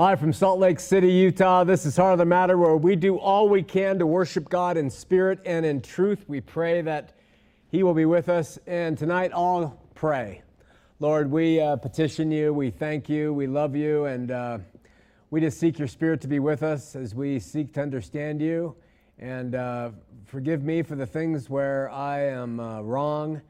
Live from Salt Lake City, Utah, this is Heart of the Matter, where we do all we can to worship God in spirit and in truth. We pray that He will be with us. And tonight, all pray. Lord, we uh, petition you, we thank you, we love you, and uh, we just seek your spirit to be with us as we seek to understand you. And uh, forgive me for the things where I am uh, wrong,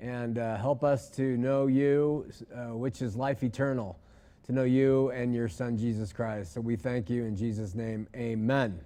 and uh, help us to know you, uh, which is life eternal to know you and your Son, Jesus Christ. So we thank you in Jesus' name. Amen.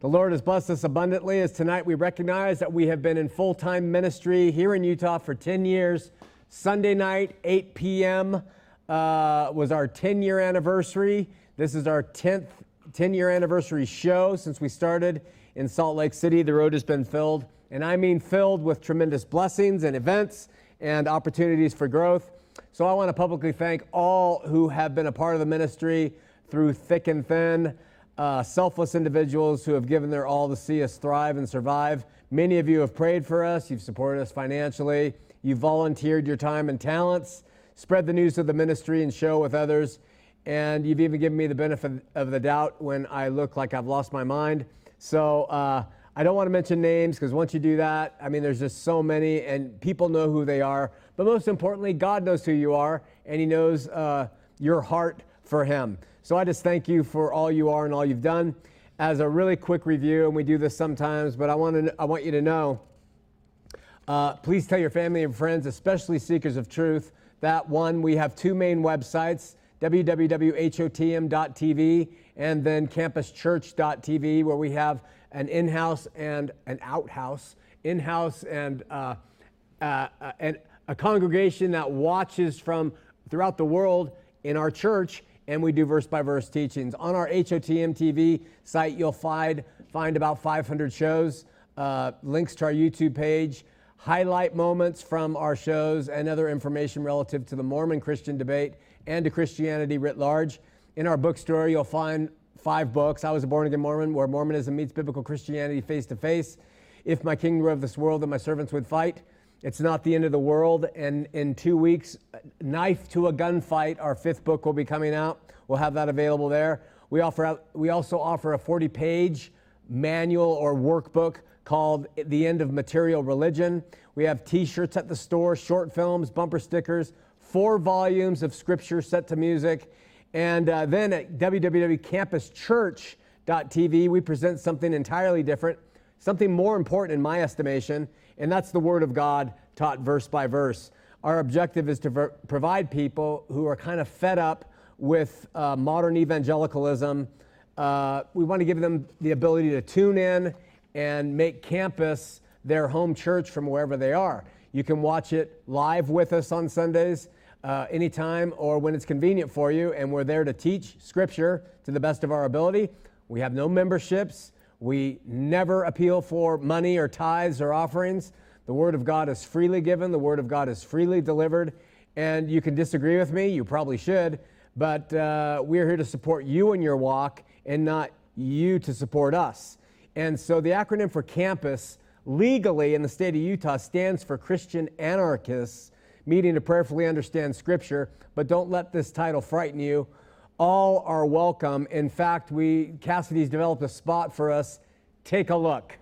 The Lord has blessed us abundantly as tonight we recognize that we have been in full time ministry here in Utah for 10 years. Sunday night, 8 p.m., uh, was our 10 year anniversary. This is our 10th 10 year anniversary show since we started in Salt Lake City. The road has been filled, and I mean filled with tremendous blessings and events and opportunities for growth. So I want to publicly thank all who have been a part of the ministry through thick and thin, uh, selfless individuals who have given their all to see us thrive and survive. Many of you have prayed for us, you've supported us financially, you've volunteered your time and talents, spread the news of the ministry and show with others, and you've even given me the benefit of the doubt when I look like I've lost my mind. So uh, I don't want to mention names because once you do that, I mean, there's just so many, and people know who they are. But most importantly, God knows who you are, and He knows uh, your heart for Him. So I just thank you for all you are and all you've done. As a really quick review, and we do this sometimes, but I want to, I want you to know. Uh, please tell your family and friends, especially seekers of truth, that one, we have two main websites www.hotm.tv and then campuschurch.tv, where we have an in house and an outhouse, in house and, uh, uh, uh, and a congregation that watches from throughout the world in our church, and we do verse by verse teachings. On our HOTM TV site, you'll find, find about 500 shows, uh, links to our YouTube page, highlight moments from our shows, and other information relative to the Mormon Christian debate and to Christianity writ large. In our bookstore, you'll find five books. I was a born again Mormon, where Mormonism meets biblical Christianity face to face. If my kingdom were of this world, then my servants would fight. It's not the end of the world. And in two weeks, Knife to a Gunfight, our fifth book, will be coming out. We'll have that available there. We, offer, we also offer a 40 page manual or workbook called The End of Material Religion. We have t shirts at the store, short films, bumper stickers, four volumes of scripture set to music. And uh, then at www.campuschurch.tv, we present something entirely different, something more important in my estimation, and that's the Word of God taught verse by verse. Our objective is to ver- provide people who are kind of fed up with uh, modern evangelicalism. Uh, we want to give them the ability to tune in and make campus their home church from wherever they are. You can watch it live with us on Sundays uh, anytime or when it's convenient for you, and we're there to teach Scripture to the best of our ability. We have no memberships. We never appeal for money or tithes or offerings. The Word of God is freely given, the Word of God is freely delivered. And you can disagree with me, you probably should, but uh, we're here to support you in your walk and not you to support us. And so the acronym for campus legally in the state of Utah stands for Christian anarchists meeting to prayerfully understand Scripture, but don't let this title frighten you. All are welcome. In fact, we Cassidy's developed a spot for us. Take a look.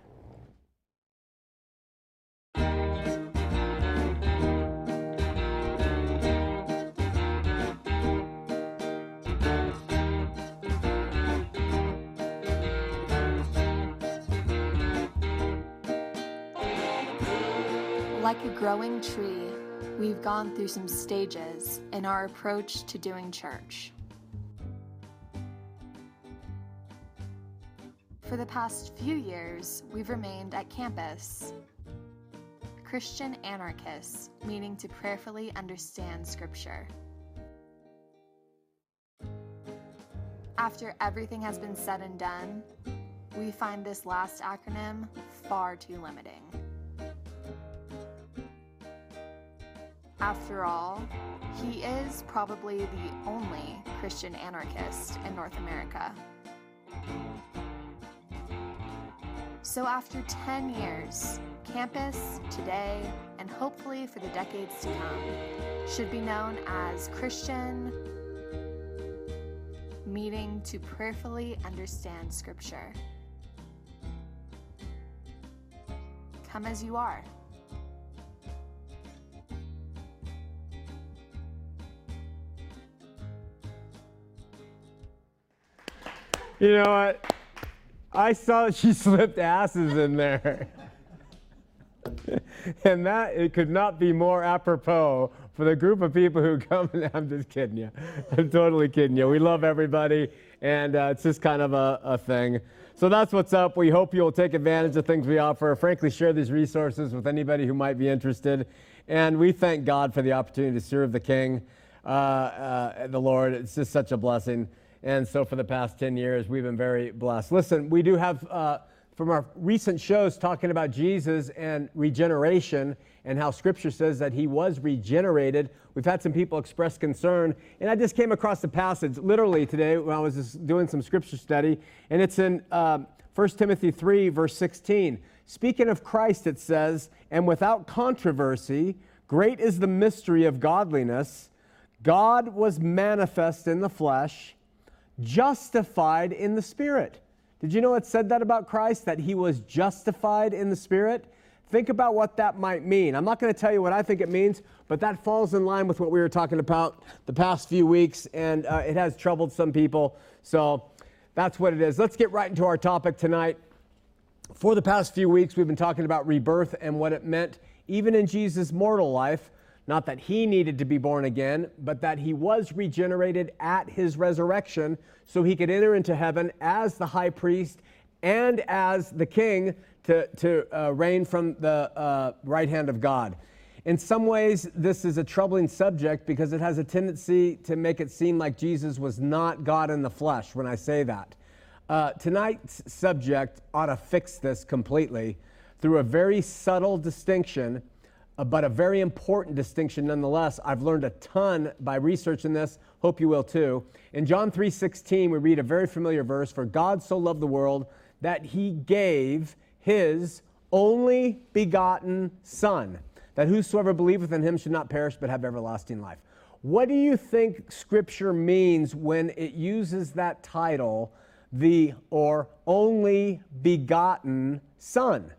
Like a growing tree we've gone through some stages in our approach to doing church. For the past few years, we've remained at campus. Christian anarchists, meaning to prayerfully understand Scripture. After everything has been said and done, we find this last acronym far too limiting. After all, he is probably the only Christian anarchist in North America. So, after 10 years, campus, today, and hopefully for the decades to come, should be known as Christian Meeting to Prayerfully Understand Scripture. Come as you are. You know what? I saw that she slipped asses in there. and that it could not be more apropos for the group of people who come. I'm just kidding you. I'm totally kidding you. We love everybody, and uh, it's just kind of a, a thing. So that's what's up. We hope you'll take advantage of things we offer. Frankly, share these resources with anybody who might be interested. And we thank God for the opportunity to serve the King, uh, uh, the Lord. It's just such a blessing. And so for the past 10 years, we've been very blessed. Listen, we do have uh, from our recent shows talking about Jesus and regeneration and how scripture says that he was regenerated. We've had some people express concern, and I just came across the passage literally today when I was just doing some scripture study, and it's in um, 1 Timothy 3, verse 16. Speaking of Christ, it says, And without controversy, great is the mystery of godliness. God was manifest in the flesh, justified in the spirit did you know it said that about Christ, that he was justified in the Spirit? Think about what that might mean. I'm not going to tell you what I think it means, but that falls in line with what we were talking about the past few weeks, and uh, it has troubled some people. So that's what it is. Let's get right into our topic tonight. For the past few weeks, we've been talking about rebirth and what it meant, even in Jesus' mortal life. Not that he needed to be born again, but that he was regenerated at his resurrection so he could enter into heaven as the high priest and as the king to, to uh, reign from the uh, right hand of God. In some ways, this is a troubling subject because it has a tendency to make it seem like Jesus was not God in the flesh when I say that. Uh, tonight's subject ought to fix this completely through a very subtle distinction Uh, but a very important distinction nonetheless. I've learned a ton by researching this. Hope you will too. In John 3:16, we read a very familiar verse, "For God so loved the world that he gave his only begotten son, that whosoever believeth in him should not perish but have everlasting life." What do you think scripture means when it uses that title, the or only begotten son?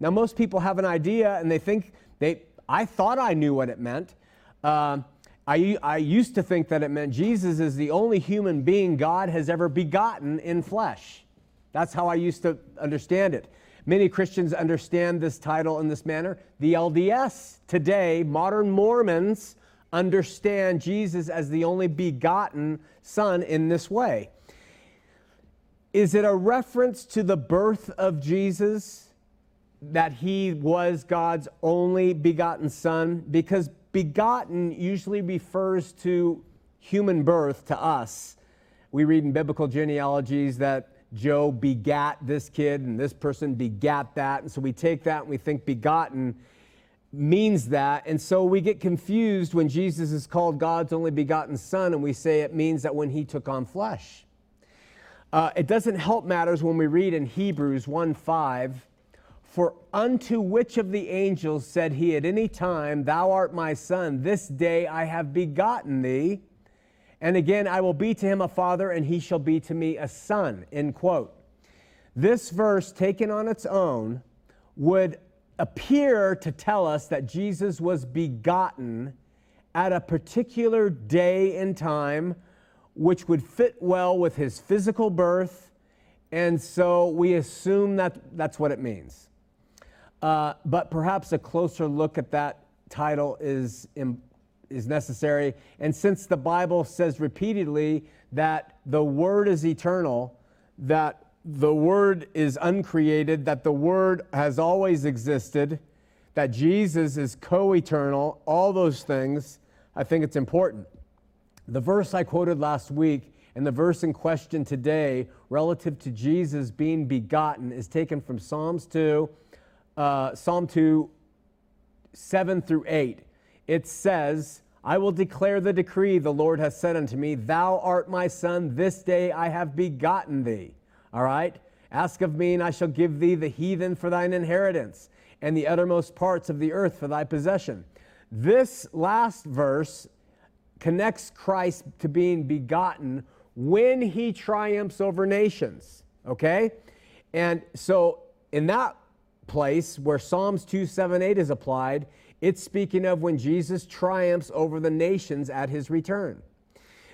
Now, most people have an idea and they think they, I thought I knew what it meant. Uh, I, I used to think that it meant Jesus is the only human being God has ever begotten in flesh. That's how I used to understand it. Many Christians understand this title in this manner. The LDS today, modern Mormons, understand Jesus as the only begotten Son in this way. Is it a reference to the birth of Jesus? That he was God's only begotten son because begotten usually refers to human birth to us. We read in biblical genealogies that Joe begat this kid and this person begat that. And so we take that and we think begotten means that. And so we get confused when Jesus is called God's only begotten son and we say it means that when he took on flesh. Uh, it doesn't help matters when we read in Hebrews 1 5 for unto which of the angels said he at any time, Thou art my son, this day I have begotten thee? And again, I will be to him a father, and he shall be to me a son. End quote. This verse, taken on its own, would appear to tell us that Jesus was begotten at a particular day and time, which would fit well with his physical birth. And so we assume that that's what it means. Uh, but perhaps a closer look at that title is, is necessary. And since the Bible says repeatedly that the Word is eternal, that the Word is uncreated, that the Word has always existed, that Jesus is co eternal, all those things, I think it's important. The verse I quoted last week and the verse in question today, relative to Jesus being begotten, is taken from Psalms 2, uh, Psalm 2, 7 through 8. It says, I will declare the decree the Lord has said unto me, Thou art my son, this day I have begotten thee. All right? Ask of me, and I shall give thee the heathen for thine inheritance, and the uttermost parts of the earth for thy possession. This last verse connects Christ to being begotten when he triumphs over nations. Okay? And so in that place where Psalms 2 7 8 is applied, it's speaking of when Jesus triumphs over the nations at his return.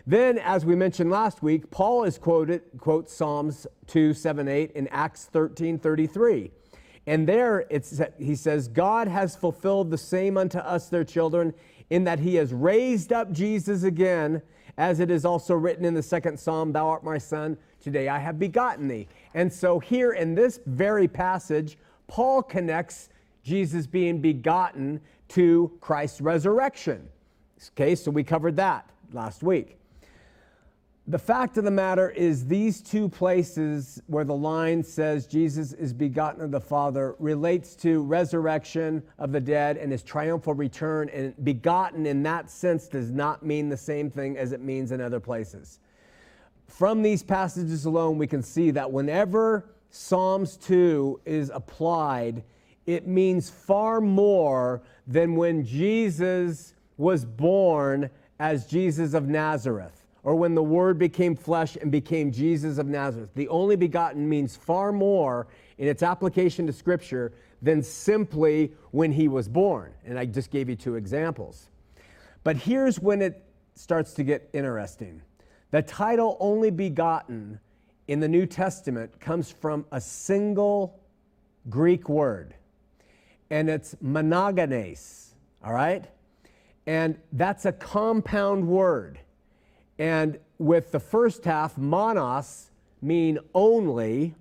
Then, as we mentioned last week, Paul is quoted, quotes Psalms 2 7 8 in Acts 13 33. And there it's, he says, God has fulfilled the same unto us, their children, in that he has raised up Jesus again, as it is also written in the second psalm, Thou art my son, today I have begotten thee. And so here in this very passage, Paul connects Jesus being begotten to Christ's resurrection. Okay, so we covered that last week. The fact of the matter is, these two places where the line says Jesus is begotten of the Father relates to resurrection of the dead and his triumphal return. And begotten in that sense does not mean the same thing as it means in other places. From these passages alone, we can see that whenever Psalms 2 is applied, it means far more than when Jesus was born as Jesus of Nazareth or when the Word became flesh and became Jesus of Nazareth. The only begotten means far more in its application to Scripture than simply when he was born. And I just gave you two examples. But here's when it starts to get interesting. The title only begotten in the New Testament comes from a single Greek word, and it's monogenes, all right? And that's a compound word. And with the first half, monos, mean only,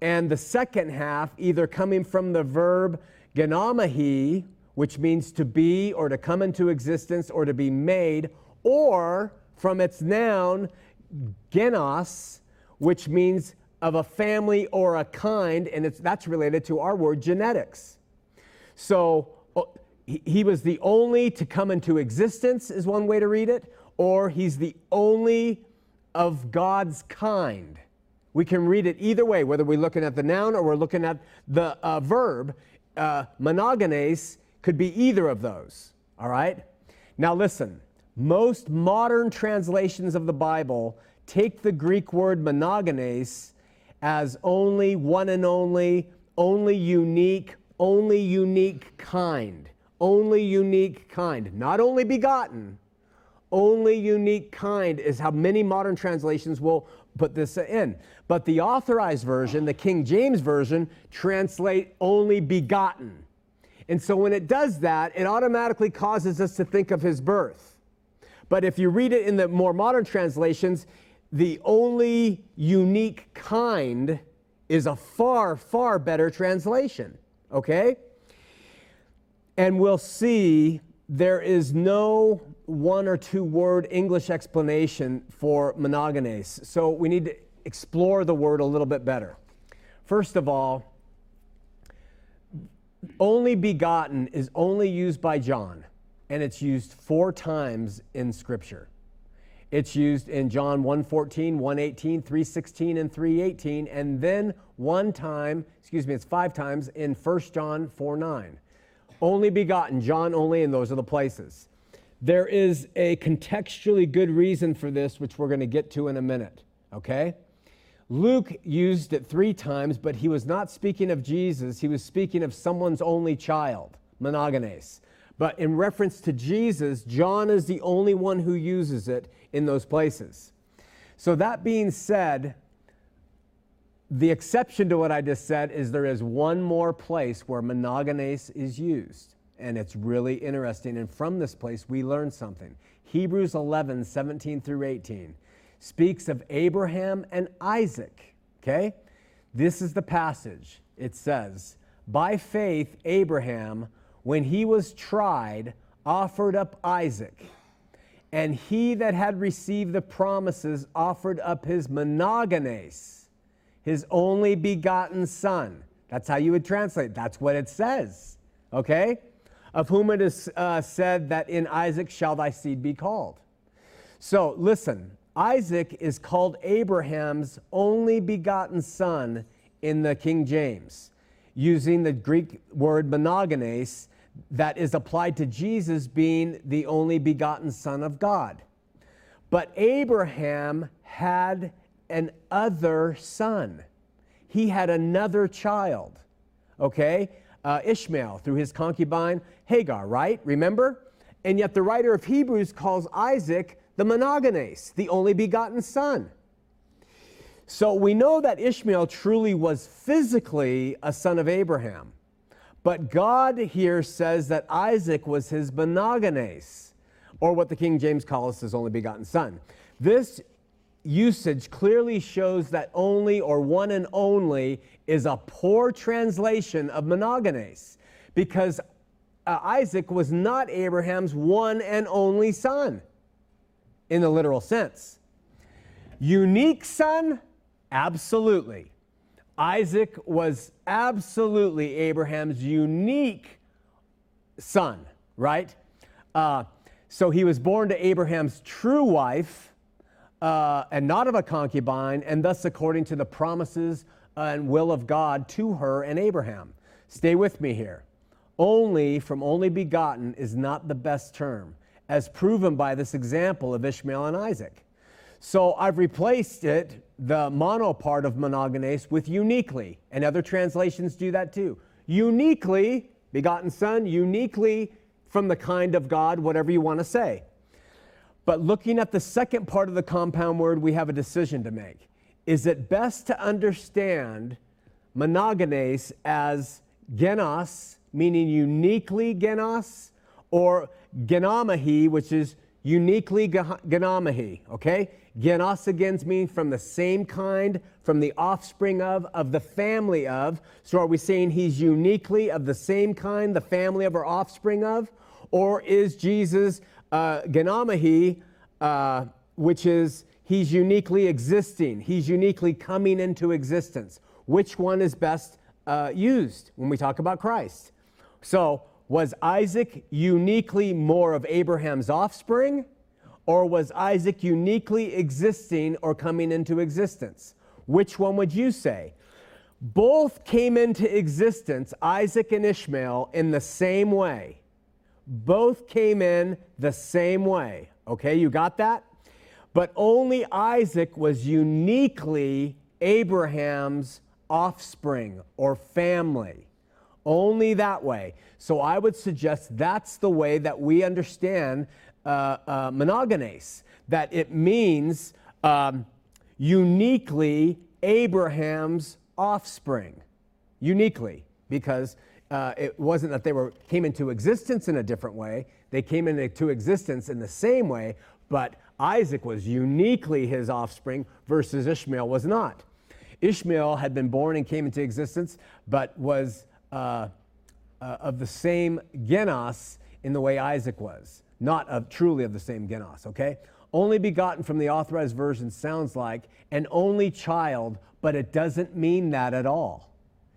and the second half either coming from the verb genomai, which means to be or to come into existence or to be made, or from its noun genos, which means of a family or a kind, and that's related to our word genetics. So oh, he was the only to come into existence, is one way to read it, or he's the only of God's kind. We can read it either way, whether we're looking at the noun or we're looking at the uh, verb. Uh, monogenes could be either of those, all right? Now, listen, most modern translations of the Bible take the Greek word monogenes as only, one and only, only unique, only unique kind, only unique kind, not only begotten, only unique kind is how many modern translations will put this in. But the authorized version, the King James Version, translate only begotten. And so when it does that, it automatically causes us to think of his birth. But if you read it in the more modern translations, the only unique kind is a far, far better translation. Okay? And we'll see there is no one or two word English explanation for monogenes. So we need to explore the word a little bit better. First of all, only begotten is only used by John, and it's used four times in Scripture. It's used in John 1:14, 1:18, 3:16 and 3:18 and then one time, excuse me, it's five times in 1 John 4:9. Only begotten, John only, and those are the places. There is a contextually good reason for this, which we're going to get to in a minute, okay? Luke used it three times, but he was not speaking of Jesus. He was speaking of someone's only child, monogenes. But in reference to Jesus, John is the only one who uses it in those places. So, that being said, the exception to what I just said is there is one more place where monogenes is used. And it's really interesting. And from this place, we learn something. Hebrews 11, 17 through 18 speaks of Abraham and Isaac. Okay? This is the passage. It says, By faith, Abraham, when he was tried, offered up Isaac. And he that had received the promises offered up his monogenes, his only begotten son. That's how you would translate. That's what it says. Okay? Of whom it is uh, said that in Isaac shall thy seed be called. So listen, Isaac is called Abraham's only begotten son in the King James, using the Greek word monogenes that is applied to Jesus being the only begotten son of God. But Abraham had an other son. He had another child, okay? Uh, Ishmael through his concubine Hagar, right? Remember? And yet the writer of Hebrews calls Isaac the monogenes, the only begotten son. So we know that Ishmael truly was physically a son of Abraham. But God here says that Isaac was his monogenes, or what the King James calls his only begotten son. This usage clearly shows that only or one and only is a poor translation of monogenes because uh, Isaac was not Abraham's one and only son in the literal sense. Unique son? Absolutely. Isaac was absolutely Abraham's unique son, right? Uh, so he was born to Abraham's true wife uh, and not of a concubine, and thus according to the promises and will of God to her and Abraham. Stay with me here. Only from only begotten is not the best term as proven by this example of Ishmael and Isaac. So I've replaced it, the mono part of monogenes, with uniquely, and other translations do that too. Uniquely, begotten son, uniquely from the kind of God, whatever you want to say. But looking at the second part of the compound word, we have a decision to make. Is it best to understand monogenes as genos, meaning uniquely genos, or genomai, which is uniquely genomai, okay? Genos means from the same kind, from the offspring of, of the family of. So are we saying he's uniquely of the same kind, the family of our offspring of? Or is Jesus uh, genomai, uh, which is he's uniquely existing, he's uniquely coming into existence? Which one is best uh, used when we talk about Christ? So was Isaac uniquely more of Abraham's offspring, or was Isaac uniquely existing or coming into existence? Which one would you say? Both came into existence, Isaac and Ishmael, in the same way. Both came in the same way. Okay, you got that? But only Isaac was uniquely Abraham's offspring or family. Only that way. So I would suggest that's the way that we understand uh, uh, monogenes, that it means um, uniquely Abraham's offspring. Uniquely, because uh, it wasn't that they were came into existence in a different way. They came into existence in the same way, but Isaac was uniquely his offspring versus Ishmael was not. Ishmael had been born and came into existence, but was uh, uh, of the same genos in the way Isaac was, not of truly of the same genos, okay? Only begotten from the authorized version sounds like an only child, but it doesn't mean that at all.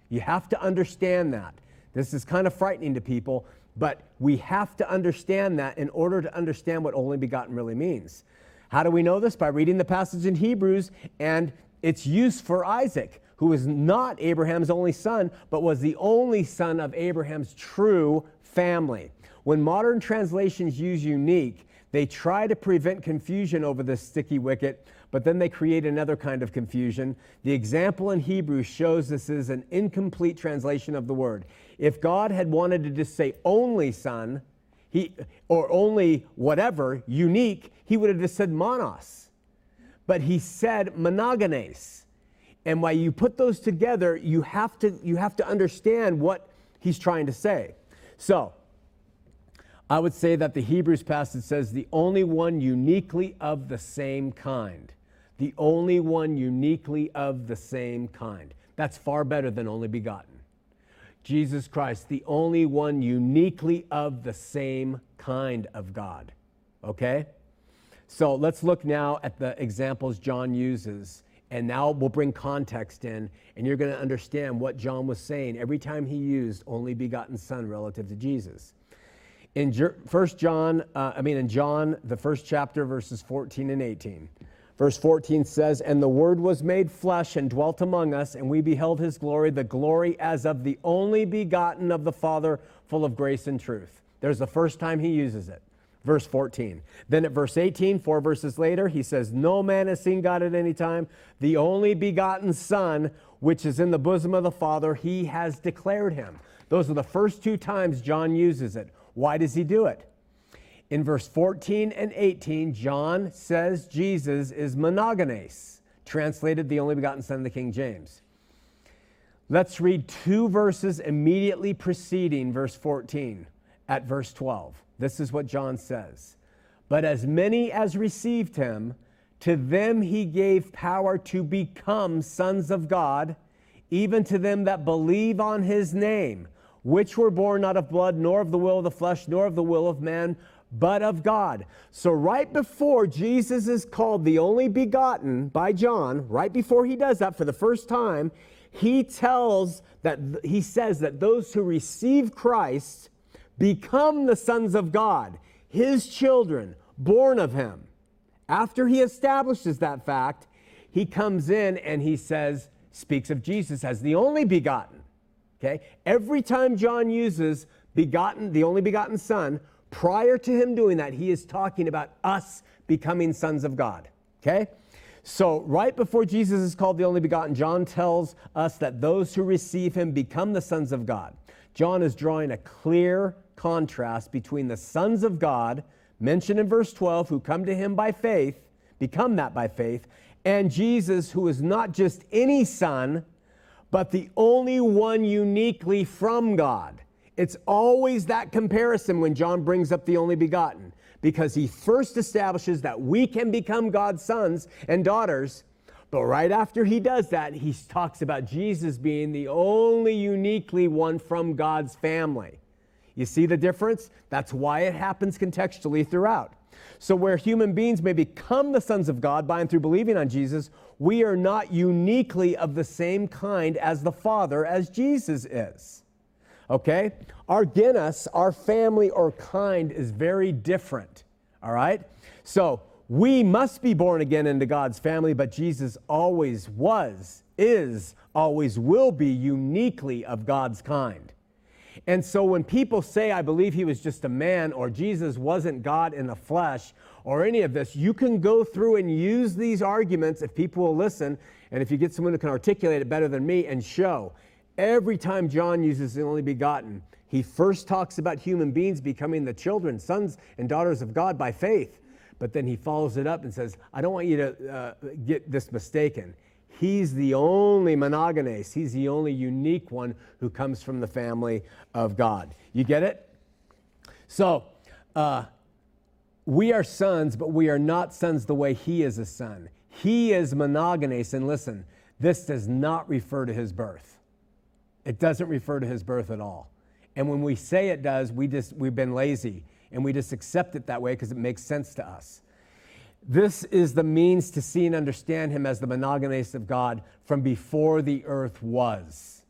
You have to understand that. This is kind of frightening to people, but we have to understand that in order to understand what only begotten really means. How do we know this? By reading the passage in Hebrews and its use for Isaac who was not Abraham's only son, but was the only son of Abraham's true family. When modern translations use unique, they try to prevent confusion over this sticky wicket, but then they create another kind of confusion. The example in Hebrew shows this is an incomplete translation of the word. If God had wanted to just say only son, he, or only whatever, unique, he would have just said monos. But he said monogenes And while you put those together, you have to, you have to understand what he's trying to say. So, I would say that the Hebrews passage says the only one uniquely of the same kind. The only one uniquely of the same kind. That's far better than only begotten. Jesus Christ, the only one uniquely of the same kind of God. Okay? So let's look now at the examples John uses. And now we'll bring context in, and you're going to understand what John was saying every time he used only begotten Son relative to Jesus in First John, uh, I mean in John, the first chapter, verses 14 and 18. Verse 14 says, And the Word was made flesh and dwelt among us, and we beheld his glory, the glory as of the only begotten of the Father, full of grace and truth. There's the first time he uses it. Verse 14. Then at verse 18, four verses later, he says, No man has seen God at any time. The only begotten Son, which is in the bosom of the Father, he has declared him. Those are the first two times John uses it. Why does he do it? In verse 14 and 18, John says Jesus is monogenes, translated the only begotten Son of the King James. Let's read two verses immediately preceding verse 14 at verse 12. This is what John says But as many as received him, to them he gave power to become sons of God, even to them that believe on his name which were born not of blood, nor of the will of the flesh, nor of the will of man, but of God. So, right before Jesus is called the only begotten by John, right before he does that for the first time, he tells that he says that those who receive Christ become the sons of God, his children, born of him. After he establishes that fact, he comes in and he says, speaks of Jesus as the only begotten. Okay? Every time John uses begotten, the only begotten Son, prior to him doing that, he is talking about us becoming sons of God. Okay? So, right before Jesus is called the only begotten, John tells us that those who receive him become the sons of God. John is drawing a clear contrast between the sons of God, mentioned in verse 12, who come to him by faith, become that by faith, and Jesus, who is not just any son, but the only one uniquely from God. It's always that comparison when John brings up the only begotten, because he first establishes that we can become God's sons and daughters. But right after he does that, he talks about Jesus being the only uniquely one from God's family. You see the difference? That's why it happens contextually throughout. So, where human beings may become the sons of God by and through believing on Jesus, we are not uniquely of the same kind as the Father as Jesus is. Okay? Our genus, our family or kind, is very different. All right? So, we must be born again into God's family, but Jesus always was, is, always will be uniquely of God's kind. And so when people say, I believe he was just a man, or Jesus wasn't God in the flesh, or any of this, you can go through and use these arguments if people will listen, and if you get someone who can articulate it better than me and show. Every time John uses the only begotten, he first talks about human beings becoming the children, sons, and daughters of God by faith. But then he follows it up and says, I don't want you to uh, get this mistaken. He's the only monogenes. He's the only unique one who comes from the family of God. You get it? So, uh, we are sons, but we are not sons the way he is a son. He is monogenes. And listen, this does not refer to his birth. It doesn't refer to his birth at all. And when we say it does, we just, we've been lazy and we just accept it that way because it makes sense to us. This is the means to see and understand him as the monogenes of God from before the earth was.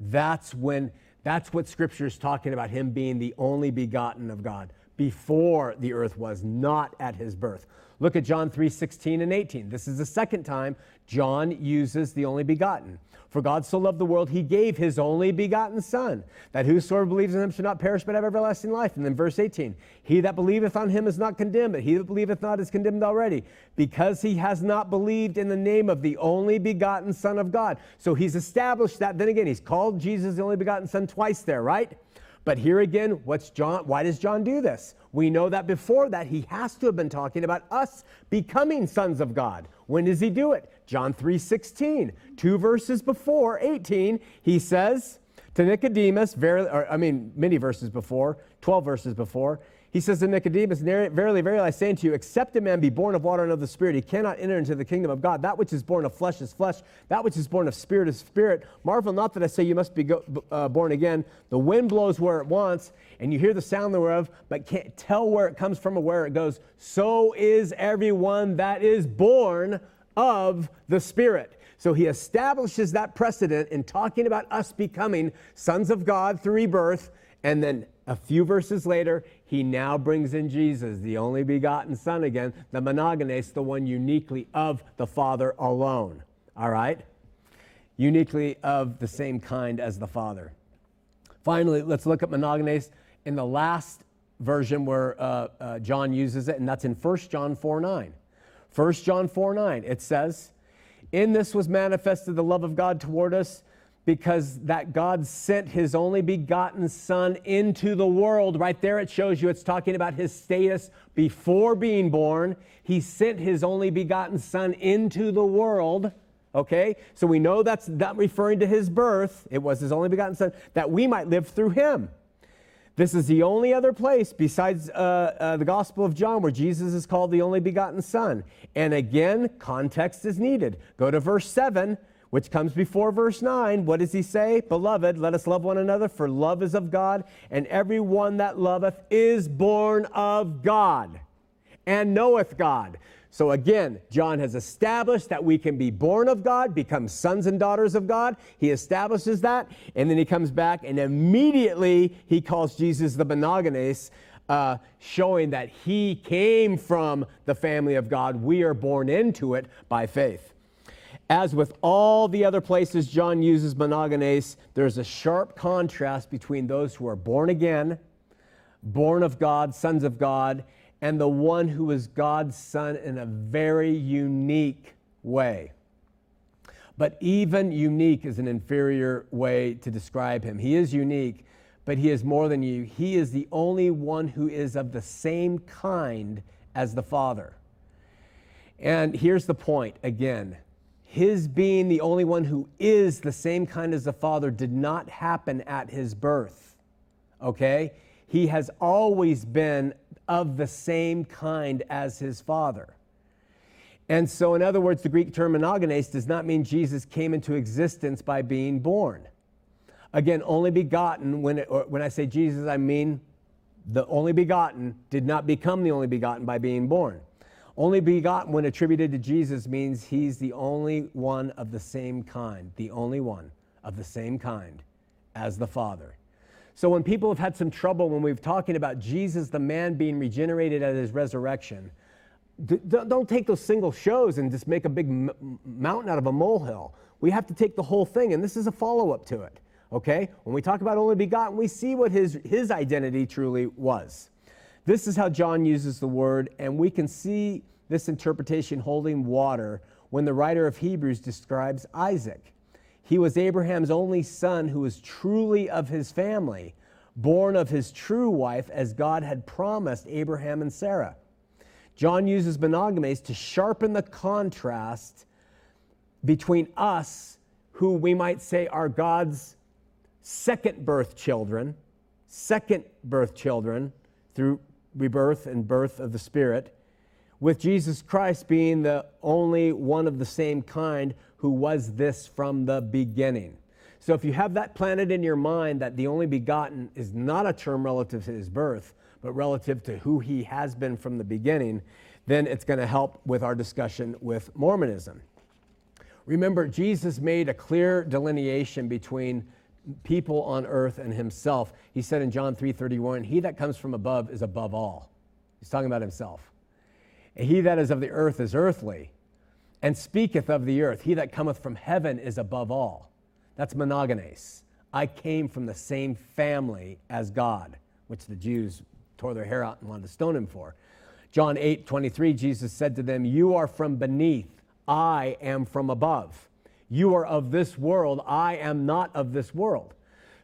That's when that's what scripture is talking about him being the only begotten of God before the earth was, not at his birth. Look at John 3 16 and 18. This is the second time John uses the only begotten. For God so loved the world, he gave his only begotten Son, that whosoever believes in him should not perish but have everlasting life. And then verse 18 He that believeth on him is not condemned, but he that believeth not is condemned already, because he has not believed in the name of the only begotten Son of God. So he's established that. Then again, he's called Jesus the only begotten Son twice there, right? But here again, what's John? Why does John do this? We know that before that he has to have been talking about us becoming sons of God. When does he do it? John 3:16. Two verses before 18, he says to Nicodemus, very, or, I mean, many verses before, 12 verses before, he says to Nicodemus, Verily, verily, I say unto you, except a man be born of water and of the Spirit, he cannot enter into the kingdom of God. That which is born of flesh is flesh, that which is born of spirit is spirit. Marvel not that I say you must be go, uh, born again. The wind blows where it wants, and you hear the sound thereof, but can't tell where it comes from or where it goes. So is everyone that is born of the Spirit. So he establishes that precedent in talking about us becoming sons of God through rebirth, and then a few verses later, he now brings in Jesus, the only begotten Son again, the monogenes, the one uniquely of the Father alone. All right? Uniquely of the same kind as the Father. Finally, let's look at monogenes in the last version where uh, uh, John uses it, and that's in 1 John 4 9. 1 John 4 9, it says, In this was manifested the love of God toward us because that God sent his only begotten Son into the world. Right there, it shows you it's talking about his status before being born. He sent his only begotten Son into the world. Okay, so we know that's not referring to his birth. It was his only begotten Son that we might live through him. This is the only other place besides uh, uh, the Gospel of John where Jesus is called the only begotten Son. And again, context is needed. Go to verse 7 which comes before verse 9. What does he say? Beloved, let us love one another, for love is of God, and every one that loveth is born of God and knoweth God. So again, John has established that we can be born of God, become sons and daughters of God. He establishes that, and then he comes back and immediately he calls Jesus the monogenes, uh, showing that he came from the family of God. We are born into it by faith. As with all the other places John uses monogenes, there's a sharp contrast between those who are born again, born of God, sons of God, and the one who is God's son in a very unique way. But even unique is an inferior way to describe him. He is unique, but he is more than you. He is the only one who is of the same kind as the Father. And here's the point again his being the only one who is the same kind as the Father did not happen at his birth. Okay? He has always been of the same kind as his Father. And so, in other words, the Greek term monogenes does not mean Jesus came into existence by being born. Again, only begotten, when, it, when I say Jesus, I mean the only begotten did not become the only begotten by being born. Only begotten, when attributed to Jesus, means he's the only one of the same kind, the only one of the same kind as the Father. So when people have had some trouble when we've talking about Jesus, the man being regenerated at his resurrection, don't take those single shows and just make a big mountain out of a molehill. We have to take the whole thing, and this is a follow up to it. Okay? When we talk about only begotten, we see what his, his identity truly was. This is how John uses the word, and we can see this interpretation holding water when the writer of Hebrews describes Isaac. He was Abraham's only son who was truly of his family, born of his true wife, as God had promised Abraham and Sarah. John uses monogenes to sharpen the contrast between us, who we might say are God's second birth children, second birth children through rebirth and birth of the Spirit, with Jesus Christ being the only one of the same kind who was this from the beginning. So if you have that planted in your mind that the only begotten is not a term relative to his birth, but relative to who he has been from the beginning, then it's going to help with our discussion with Mormonism. Remember, Jesus made a clear delineation between people on earth and himself. He said in John 3:31, "He that comes from above is above all." He's talking about himself. He that is of the earth is earthly, and speaketh of the earth. He that cometh from heaven is above all. That's monogenes. I came from the same family as God, which the Jews tore their hair out and wanted to stone him for. John 8 23, Jesus said to them, You are from beneath, I am from above. You are of this world, I am not of this world.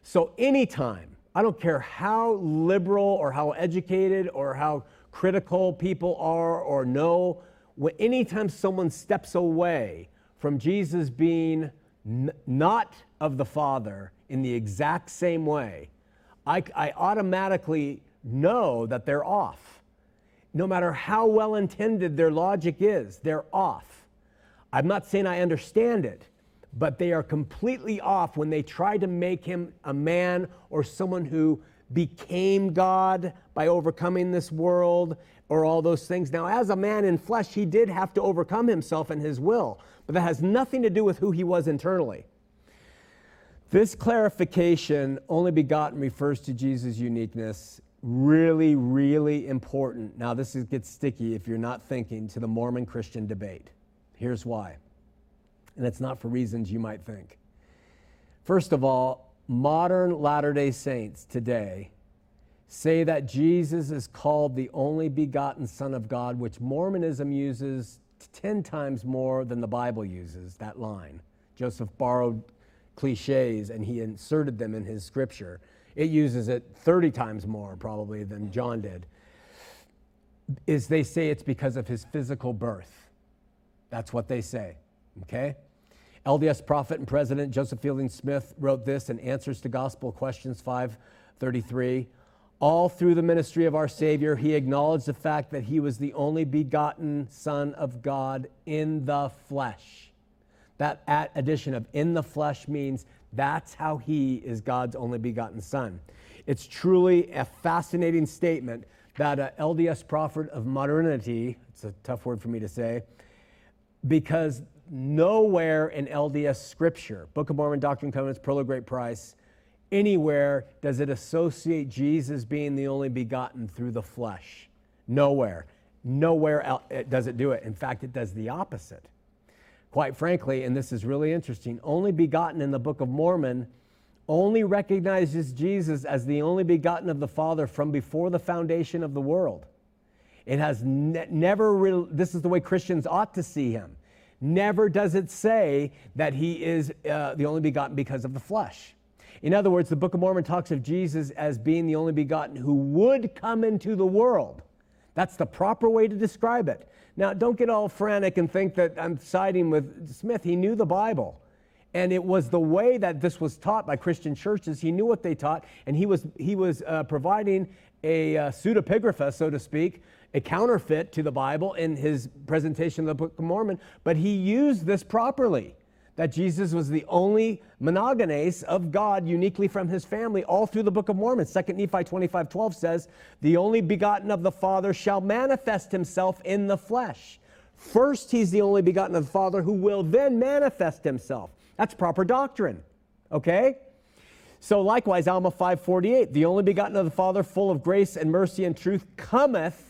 So, anytime I don't care how liberal or how educated or how critical people are or know, when, anytime someone steps away from Jesus being n- not of the Father in the exact same way, I, I automatically know that they're off. No matter how well intended their logic is, they're off. I'm not saying I understand it, but they are completely off when they try to make him a man or someone who became God by overcoming this world or all those things. Now, as a man in flesh, he did have to overcome himself and his will, but that has nothing to do with who he was internally. This clarification, only begotten, refers to Jesus' uniqueness. Really, really important. Now, this is, gets sticky if you're not thinking to the Mormon Christian debate. Here's why. And it's not for reasons you might think. First of all, modern Latter day Saints today say that Jesus is called the only begotten Son of God, which Mormonism uses 10 times more than the Bible uses, that line. Joseph borrowed cliches and he inserted them in his scripture. It uses it 30 times more probably than John did. Is they say it's because of his physical birth. That's what they say. Okay? LDS prophet and president Joseph Fielding Smith wrote this in Answers to Gospel Questions 533. All through the ministry of our Savior, he acknowledged the fact that he was the only begotten Son of God in the flesh. That addition of in the flesh means that's how he is God's only begotten Son. It's truly a fascinating statement that an LDS prophet of modernity, it's a tough word for me to say, because nowhere in LDS scripture, Book of Mormon, Doctrine and Covenants, Pearl of Great Price, anywhere does it associate Jesus being the only begotten through the flesh. Nowhere. Nowhere does it do it. In fact, it does the opposite. Quite frankly, and this is really interesting, only begotten in the Book of Mormon only recognizes Jesus as the only begotten of the Father from before the foundation of the world. It has ne- never, re- this is the way Christians ought to see him. Never does it say that he is uh, the only begotten because of the flesh. In other words, the Book of Mormon talks of Jesus as being the only begotten who would come into the world. That's the proper way to describe it. Now, don't get all frantic and think that I'm siding with Smith. He knew the Bible. And it was the way that this was taught by Christian churches. He knew what they taught, and he was, he was uh, providing a uh, pseudepigrapha, so to speak, a counterfeit to the Bible in his presentation of the Book of Mormon. But he used this properly that Jesus was the only monogenes of God uniquely from his family all through the book of Mormon. 2 Nephi 25 12 says, The only begotten of the Father shall manifest himself in the flesh. First, he's the only begotten of the Father who will then manifest himself. That's proper doctrine. Okay? So likewise, Alma 548, the only begotten of the Father, full of grace and mercy and truth, cometh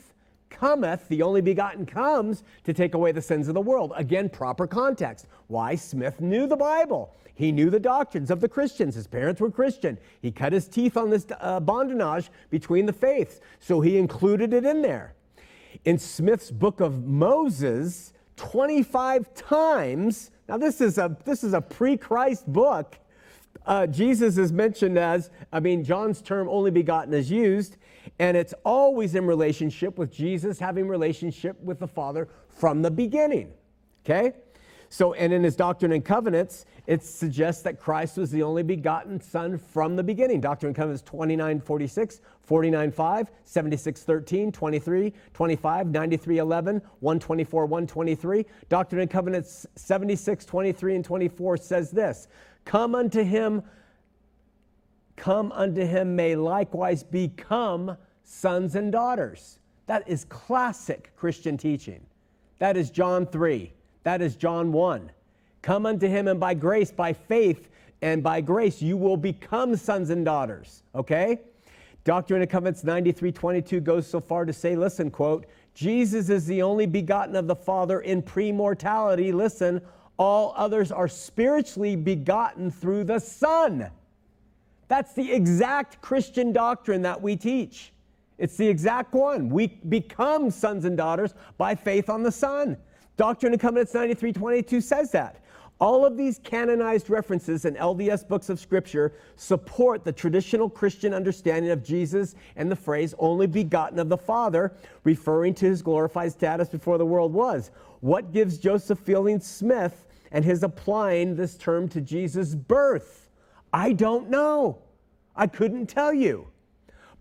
cometh, the only begotten comes to take away the sins of the world. Again, proper context. Why? Smith knew the Bible. He knew the doctrines of the Christians. His parents were Christian. He cut his teeth on this uh, bondage between the faiths, so he included it in there. In Smith's book of Moses, 25 times, now this is a, this is a pre Christ book. Uh, Jesus is mentioned as, I mean, John's term only begotten is used. And it's always in relationship with Jesus having relationship with the Father from the beginning. Okay? So, and in his Doctrine and Covenants, it suggests that Christ was the only begotten Son from the beginning. Doctrine and Covenants 29 46, 49 5, 76 13, 23, 25, 93 11, 124 123. Doctrine and Covenants 76 23 and 24 says this Come unto him come unto him may likewise become sons and daughters. That is classic Christian teaching. That is John 3. That is John 1. Come unto him, and by grace, by faith, and by grace, you will become sons and daughters. Okay? Doctrine and Covenants 9322 goes so far to say, listen, quote, Jesus is the only begotten of the Father in premortality. Listen, all others are spiritually begotten through the Son. That's the exact Christian doctrine that we teach. It's the exact one. We become sons and daughters by faith on the Son. Doctrine and Covenants 93:22 says that. All of these canonized references in LDS books of Scripture support the traditional Christian understanding of Jesus and the phrase only begotten of the Father, referring to his glorified status before the world was. What gives Joseph Fielding Smith and his applying this term to Jesus' birth? I don't know. I couldn't tell you.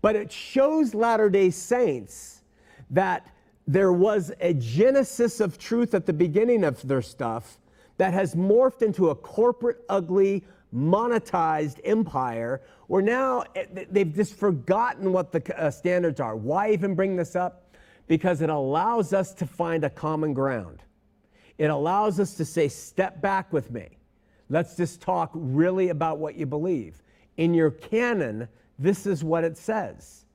But it shows Latter day Saints that there was a genesis of truth at the beginning of their stuff that has morphed into a corporate, ugly, monetized empire where now eh, they've just forgotten what the uh, standards are. Why even bring this up? Because it allows us to find a common ground. It allows us to say, step back with me. Let's just talk really about what you believe. In your canon, this is what it says.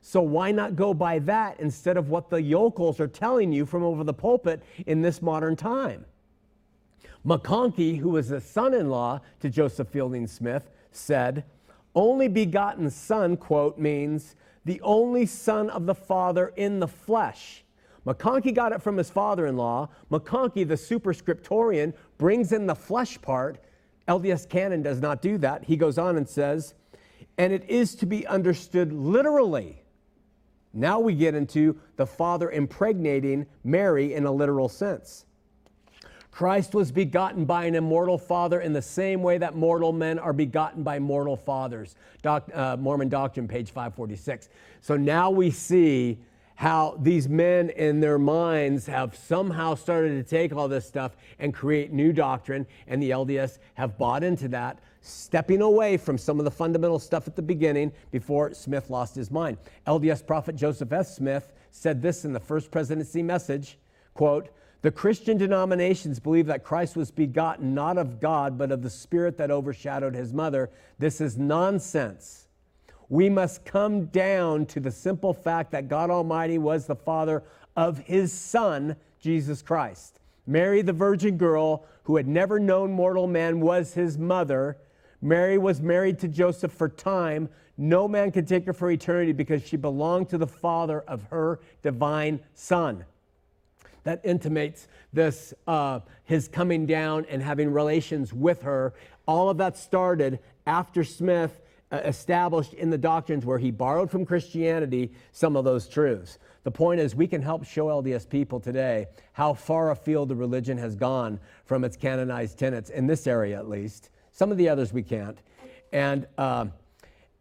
So why not go by that instead of what the yokels are telling you from over the pulpit in this modern time? McConkie, who was a son in law to Joseph Fielding Smith, said, Only begotten son, quote, means the only son of the Father in the flesh. McConkie got it from his father in law. McConkie, the superscriptorian, brings in the flesh part. LDS canon does not do that. He goes on and says, and it is to be understood literally. Now we get into the Father impregnating Mary in a literal sense. Christ was begotten by an immortal father in the same way that mortal men are begotten by mortal fathers. Doc, uh, Mormon Doctrine, page 546. So now we see how these men in their minds have somehow started to take all this stuff and create new doctrine, and the LDS have bought into that, stepping away from some of the fundamental stuff at the beginning before Smith lost his mind. LDS prophet Joseph S. Smith said this in the first presidency message, quote, the Christian denominations believe that Christ was begotten not of God, but of the Spirit that overshadowed his mother. This is nonsense. We must come down to the simple fact that God Almighty was the Father of his Son, Jesus Christ. Mary, the virgin girl who had never known mortal man, was his mother. Mary was married to Joseph for time. No man could take her for eternity because she belonged to the Father of her divine Son that intimates this uh, his coming down and having relations with her. All of that started after Smith established in the doctrines where he borrowed from Christianity some of those truths. The point is, we can help show LDS people today how far afield the religion has gone from its canonized tenets, in this area at least. Some of the others we can't. And, uh,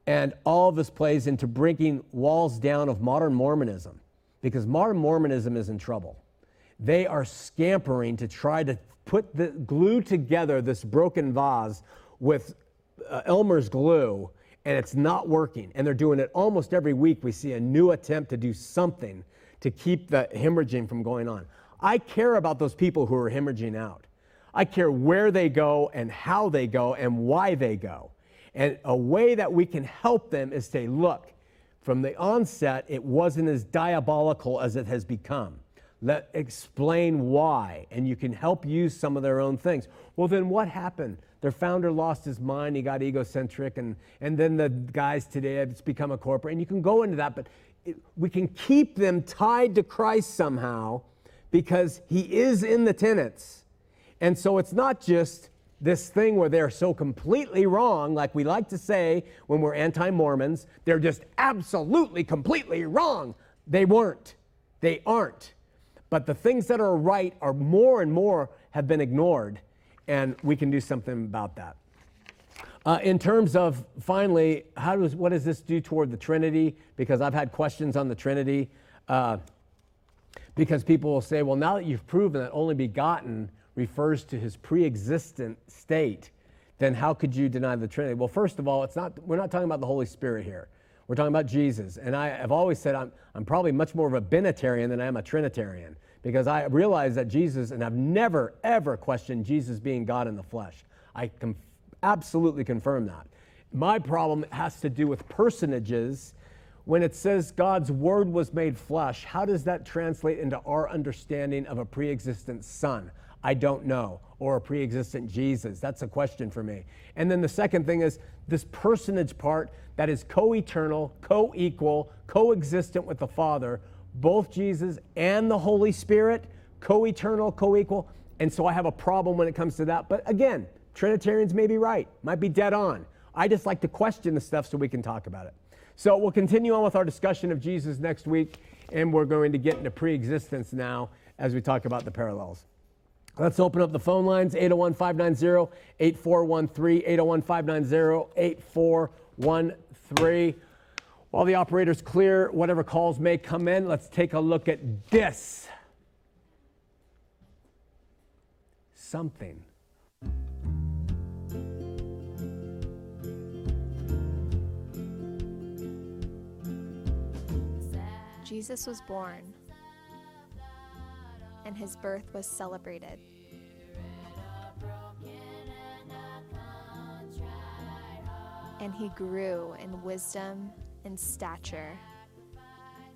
and all of this plays into breaking walls down of modern Mormonism because modern Mormonism is in trouble. They are scampering to try to put the glue together this broken vase with uh, Elmer's glue, and it's not working. And they're doing it almost every week. We see a new attempt to do something to keep the hemorrhaging from going on. I care about those people who are hemorrhaging out. I care where they go and how they go and why they go. And a way that we can help them is say, look, from the onset, it wasn't as diabolical as it has become let explain why and you can help use some of their own things well then what happened their founder lost his mind he got egocentric and and then the guys today it's become a corporate and you can go into that but it, we can keep them tied to christ somehow because he is in the tenets and so it's not just this thing where they're so completely wrong, like we like to say when we're anti Mormons, they're just absolutely, completely wrong. They weren't. They aren't. But the things that are right are more and more have been ignored, and we can do something about that. Uh, in terms of finally, how does what does this do toward the Trinity? Because I've had questions on the Trinity. Uh, because people will say, well, now that you've proven that only begotten refers to his pre-existent state, then how could you deny the Trinity? Well, first of all, it's not. We're not talking about the Holy Spirit here. We're talking about Jesus. And I have always said I'm, I'm probably much more of a Binitarian than I am a Trinitarian because I realize that Jesus, and I've never, ever questioned Jesus being God in the flesh. I absolutely confirm that. My problem has to do with personages. When it says God's word was made flesh, how does that translate into our understanding of a pre existent son? I don't know, or a pre existent Jesus? That's a question for me. And then the second thing is this personage part that is co eternal, co equal, co existent with the Father, both Jesus and the Holy Spirit, co eternal, co equal. and so I have a problem when it comes to that. But again, Trinitarians may be right, might be dead on. I just like to question the stuff so we can talk about it. So we'll continue on with our discussion of Jesus next week, and we're going to get into pre existence now as we talk about the parallels. Let's open up the phone lines 801 590 8413, 801 590 8413. While the operator's clear, whatever calls may come in, let's take a look at this. Something. Jesus was born, and his birth was celebrated. And he grew in wisdom and stature,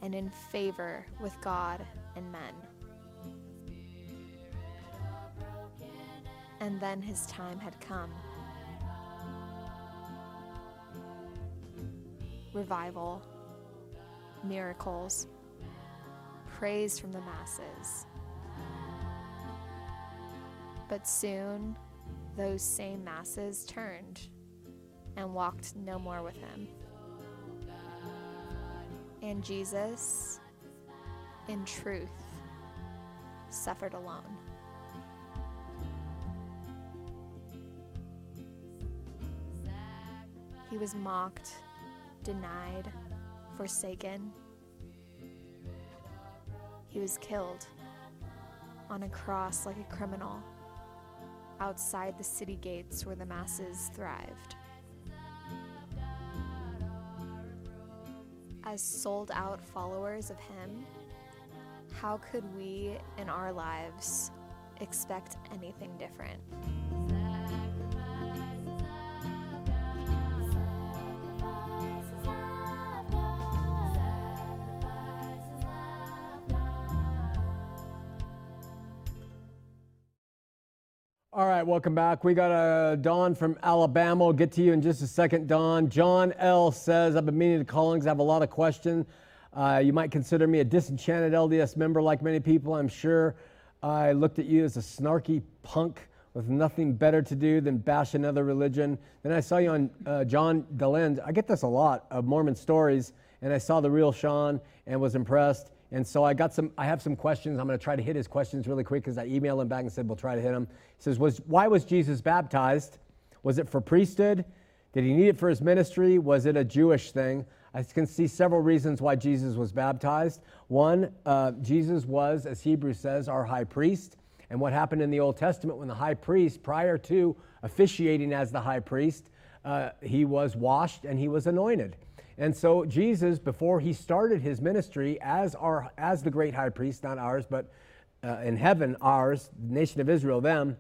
and in favor with God and men. And then his time had come. Revival, miracles, praise from the masses. But soon, those same masses turned and walked no more with him. And Jesus, in truth, suffered alone. He was mocked, denied, forsaken. He was killed on a cross like a criminal outside the city gates where the masses thrived. As sold out followers of Him, how could we in our lives expect anything different? Right, welcome back. We got a Don from Alabama. We'll get to you in just a second, Don. John L. says, I've been meaning to call because I have a lot of questions. Uh, you might consider me a disenchanted LDS member like many people, I'm sure. I looked at you as a snarky punk with nothing better to do than bash another religion. Then I saw you on uh, John Dehlin. I get this a lot of Mormon stories, and I saw the real Sean and was impressed. And so I got some, I have some questions. I'm going to try to hit his questions really quick because I emailed him back and said, we'll try to hit him. He says, was, why was Jesus baptized? Was it for priesthood? Did he need it for his ministry? Was it a Jewish thing? I can see several reasons why Jesus was baptized. One, uh, Jesus was, as Hebrews says, our high priest. And what happened in the Old Testament when the high priest, prior to officiating as the high priest, uh, he was washed and he was anointed. And so Jesus, before he started his ministry as our as the great high priest, not ours, but uh, in heaven ours, the nation of Israel, them,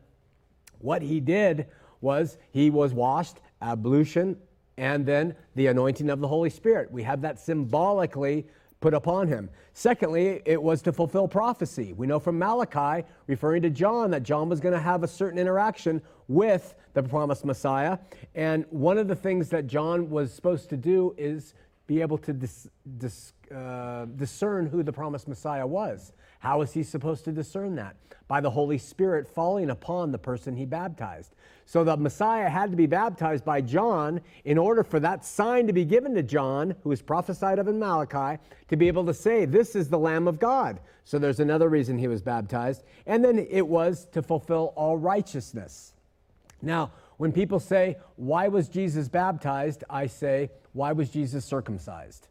what he did was he was washed, ablution, and then the anointing of the Holy Spirit. We have that symbolically put upon him. Secondly, it was to fulfill prophecy. We know from Malachi, referring to John, that John was going to have a certain interaction with the promised Messiah. And one of the things that John was supposed to do is be able to dis, dis, uh, discern who the promised Messiah was. How is he supposed to discern that? By the Holy Spirit falling upon the person he baptized. So the Messiah had to be baptized by John in order for that sign to be given to John, who was prophesied of in Malachi, to be able to say, This is the Lamb of God. So there's another reason he was baptized. And then it was to fulfill all righteousness. Now, when people say, Why was Jesus baptized? I say, Why was Jesus circumcised?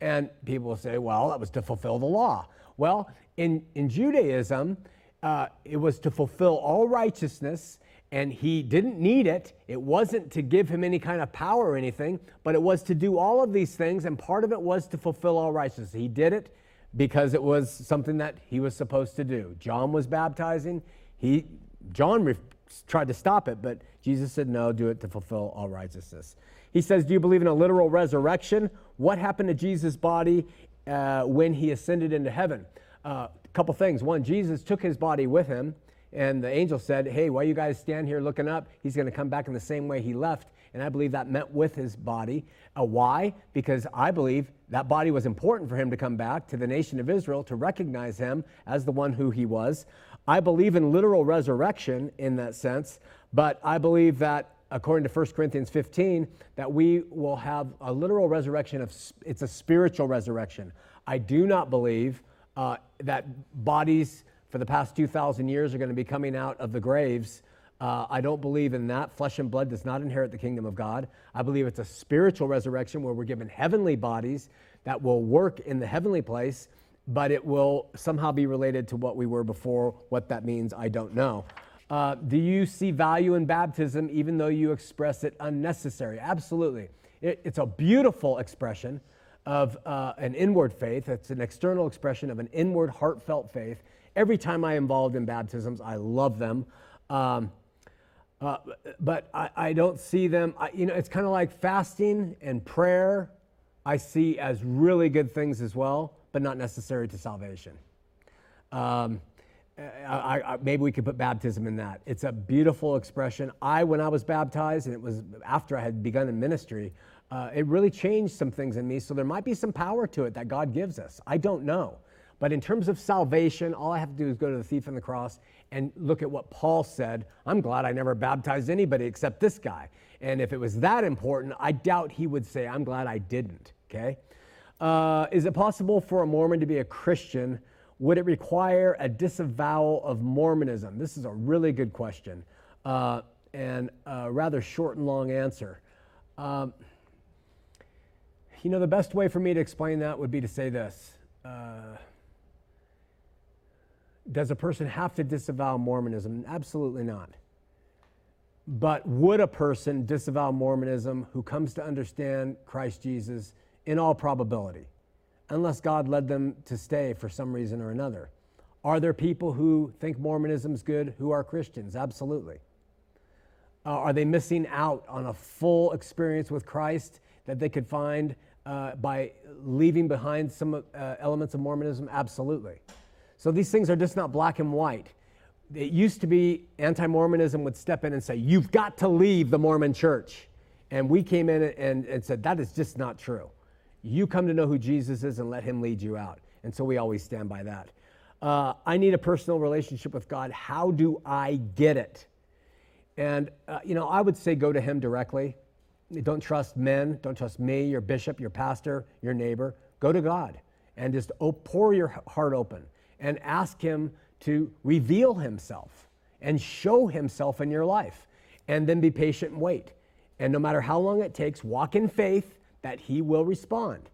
And people will say, Well, that was to fulfill the law. Well, in, in Judaism, uh, it was to fulfill all righteousness, and he didn't need it. It wasn't to give him any kind of power or anything, but it was to do all of these things, and part of it was to fulfill all righteousness. He did it because it was something that he was supposed to do. John was baptizing. He, John re- tried to stop it, but Jesus said, no, do it to fulfill all righteousness. He says, Do you believe in a literal resurrection? What happened to Jesus' body uh, when he ascended into heaven? A uh, couple things. One, Jesus took his body with him, and the angel said, Hey, why you guys stand here looking up? He's going to come back in the same way he left. And I believe that meant with his body. Uh, why? Because I believe that body was important for him to come back to the nation of Israel to recognize him as the one who he was. I believe in literal resurrection in that sense, but I believe that according to 1 Corinthians 15 that we will have a literal resurrection of it's a spiritual resurrection. I do not believe uh, that bodies for the past 2,000 years are going to be coming out of the graves. Uh, I don't believe in that. Flesh and blood does not inherit the kingdom of God. I believe it's a spiritual resurrection where we're given heavenly bodies that will work in the heavenly place, but it will somehow be related to what we were before. What that means, I don't know. Uh, do you see value in baptism even though you express it unnecessary? Absolutely. It, it's a beautiful expression of uh, an inward faith. It's an external expression of an inward, heartfelt faith. Every time I'm involved in baptisms, I love them. Um, uh, but I, I, don't see them, I, you know, it's kind of like fasting and prayer, I see as really good things as well, but not necessary to salvation. Um, I, I, maybe we could put baptism in that. It's a beautiful expression. I, when I was baptized, and it was after I had begun in ministry, uh, it really changed some things in me. So there might be some power to it that God gives us. I don't know. But in terms of salvation, all I have to do is go to the thief on the cross and look at what Paul said. I'm glad I never baptized anybody except this guy. And if it was that important, I doubt he would say, I'm glad I didn't. Okay? Uh, is it possible for a Mormon to be a Christian? Would it require a disavowal of Mormonism? This is a really good question uh, and a rather short and long answer. Um, you know, the best way for me to explain that would be to say this. Uh, does a person have to disavow Mormonism? Absolutely not. But would a person disavow Mormonism who comes to understand Christ Jesus in all probability, unless God led them to stay for some reason or another? Are there people who think Mormonism's good who are Christians? Absolutely. Uh, are they missing out on a full experience with Christ that they could find uh, by leaving behind some uh, elements of Mormonism? Absolutely. So these things are just not black and white. It used to be anti Mormonism would step in and say, You've got to leave the Mormon church. And we came in and, and said, That is just not true. You come to know who Jesus is and let him lead you out. And so we always stand by that. Uh, I need a personal relationship with God. How do I get it? And, uh, you know, I would say go to him directly. Don't trust men. Don't trust me, your bishop, your pastor, your neighbor. Go to God and just pour your heart open and ask Him to reveal Himself and show Himself in your life. And then be patient and wait. And no matter how long it takes, walk in faith that He will respond.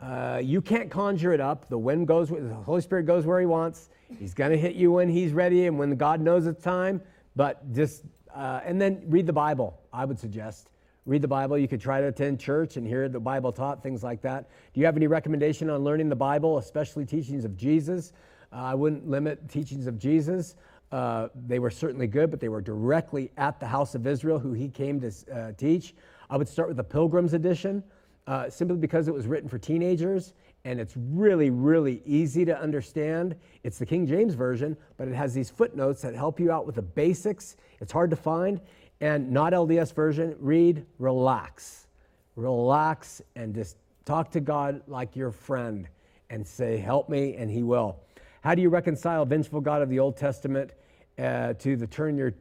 Uh, you can't conjure it up. The wind goes, the Holy Spirit goes where He wants. He's going to hit you when He's ready and when God knows it's time. But just, uh, and then read the Bible, I would suggest read the Bible. You could try to attend church and hear the Bible taught, things like that. Do you have any recommendation on learning the Bible, especially teachings of Jesus? Uh, I wouldn't limit teachings of Jesus. Uh, they were certainly good, but they were directly at the house of Israel, who he came to uh, teach. I would start with the Pilgrim's Edition, uh, simply because it was written for teenagers and it's really, really easy to understand. It's the King James Version, but it has these footnotes that help you out with the basics. It's hard to find. And not LDS version, read, relax. Relax and just talk to God like your friend and say, Help me, and He will. How do you reconcile vengeful God of the Old Testament uh, to the turn your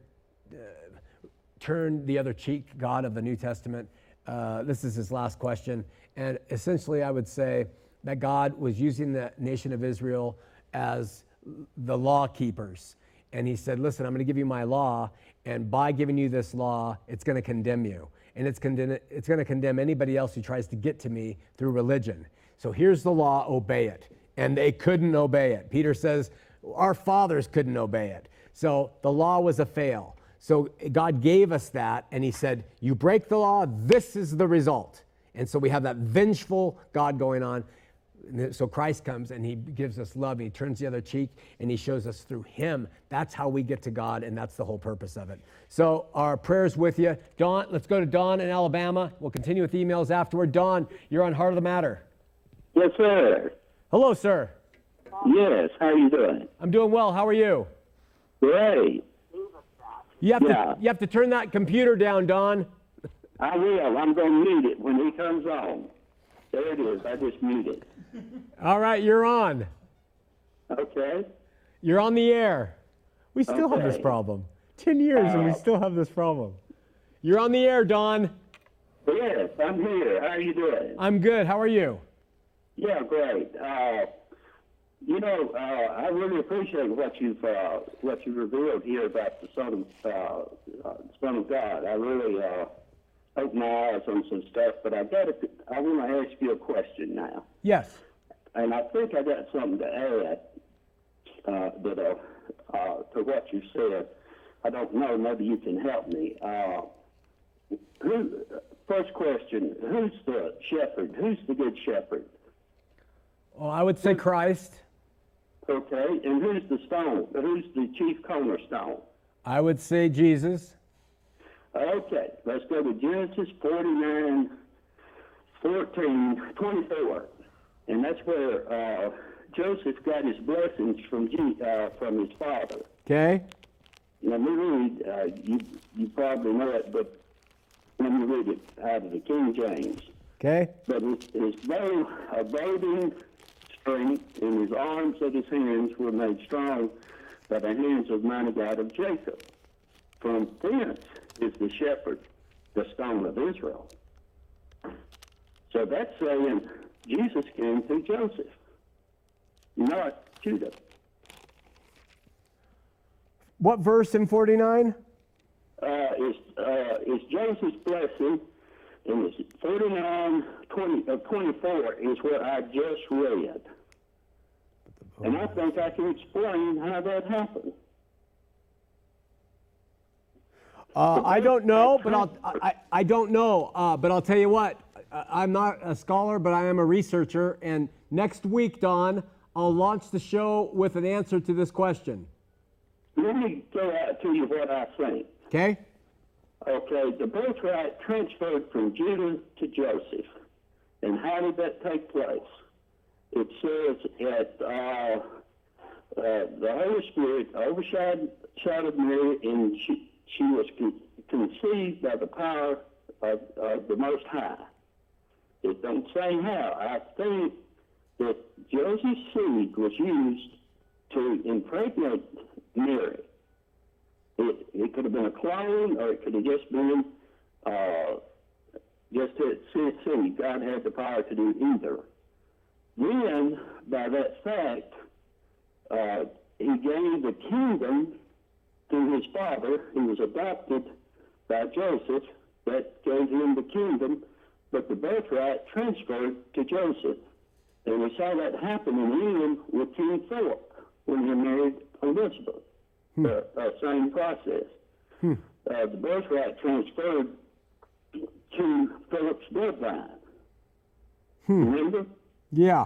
uh, turn the other cheek God of the New Testament? Uh, this is his last question, and essentially, I would say that God was using the nation of Israel as the law keepers, and He said, "Listen, I'm going to give you my law, and by giving you this law, it's going to condemn you, and it's, it's going to condemn anybody else who tries to get to me through religion. So here's the law: obey it." and they couldn't obey it. Peter says, Our fathers couldn't obey it. So the law was a fail. So God gave us that, and He said, You break the law, this is the result. And so we have that vengeful God going on. So Christ comes and He gives us love, and He turns the other cheek, and He shows us through Him. That's how we get to God, and that's the whole purpose of it. So our prayers with you. Don, let's go to Don in Alabama. We'll continue with emails afterward. Don, you're on Heart of the Matter. Yes, sir. Hello, sir. Yes, how are you doing? I'm doing well. How are you? Great. You have yeah. to you have to turn that computer down, Don. I will. I'm going to mute it when he comes on. There it is. I just muted. All right, you're on. Okay. You're on the air. We still have this problem. 10 years and we Uh, still have this problem. You're on the air, Don. Yes, I'm here. How are you doing? I'm good. How are you? Yeah, great. Uh, you know, uh, I really appreciate what you've uh, what you revealed here about the Son of uh, uh, Son of God. I really opened my eyes on some stuff, but I got to, I want to ask you a question now, Yes. and I think I got something to add uh, that uh, uh, to what you said. I don't know. Maybe you can help me. Uh, who? First question: Who's the shepherd? Who's the good shepherd? Well, I would say Christ. Okay, and who's the stone? Who's the chief cornerstone? I would say Jesus. Okay, let's go to Genesis 49, 14, 24. And that's where uh, Joseph got his blessings from, G, uh, from his father. Okay. Let me read, uh, you, you probably know it, but let me read it out of the King James. Okay. But his, his bow abiding strength and his arms of his hands were made strong by the hands of mighty God of Jacob. From thence is the shepherd, the stone of Israel. So that's saying Jesus came through Joseph, not Judah. What verse in 49? uh, is uh, is Joseph's blessing, and it's 49, 20, uh, 24 is what I just read. And I think I can explain how that happened. Uh, I don't know, but I'll, I, I don't know, uh, but I'll tell you what. I- I'm not a scholar, but I am a researcher. And next week, Don, I'll launch the show with an answer to this question. Let me throw out to you what I think. Okay? Okay, the birthright transferred from Judah to Joseph. And how did that take place? It says that uh, uh, the Holy Spirit overshadowed Mary, and she, she was con- conceived by the power of, of the Most High. It don't say how. I think that Joseph's seed was used to impregnate Mary. It, it could have been a clone, or it could have just been uh, just a seed. God had the power to do either. Then, by that fact, uh, he gave the kingdom to his father. He was adopted by Joseph. That gave him the kingdom, but the birthright transferred to Joseph. And we saw that happen in England with King Philip when he married Elizabeth. Uh, uh, same process. Uh, the birthright transferred to Philip's bloodline. Remember? Yeah.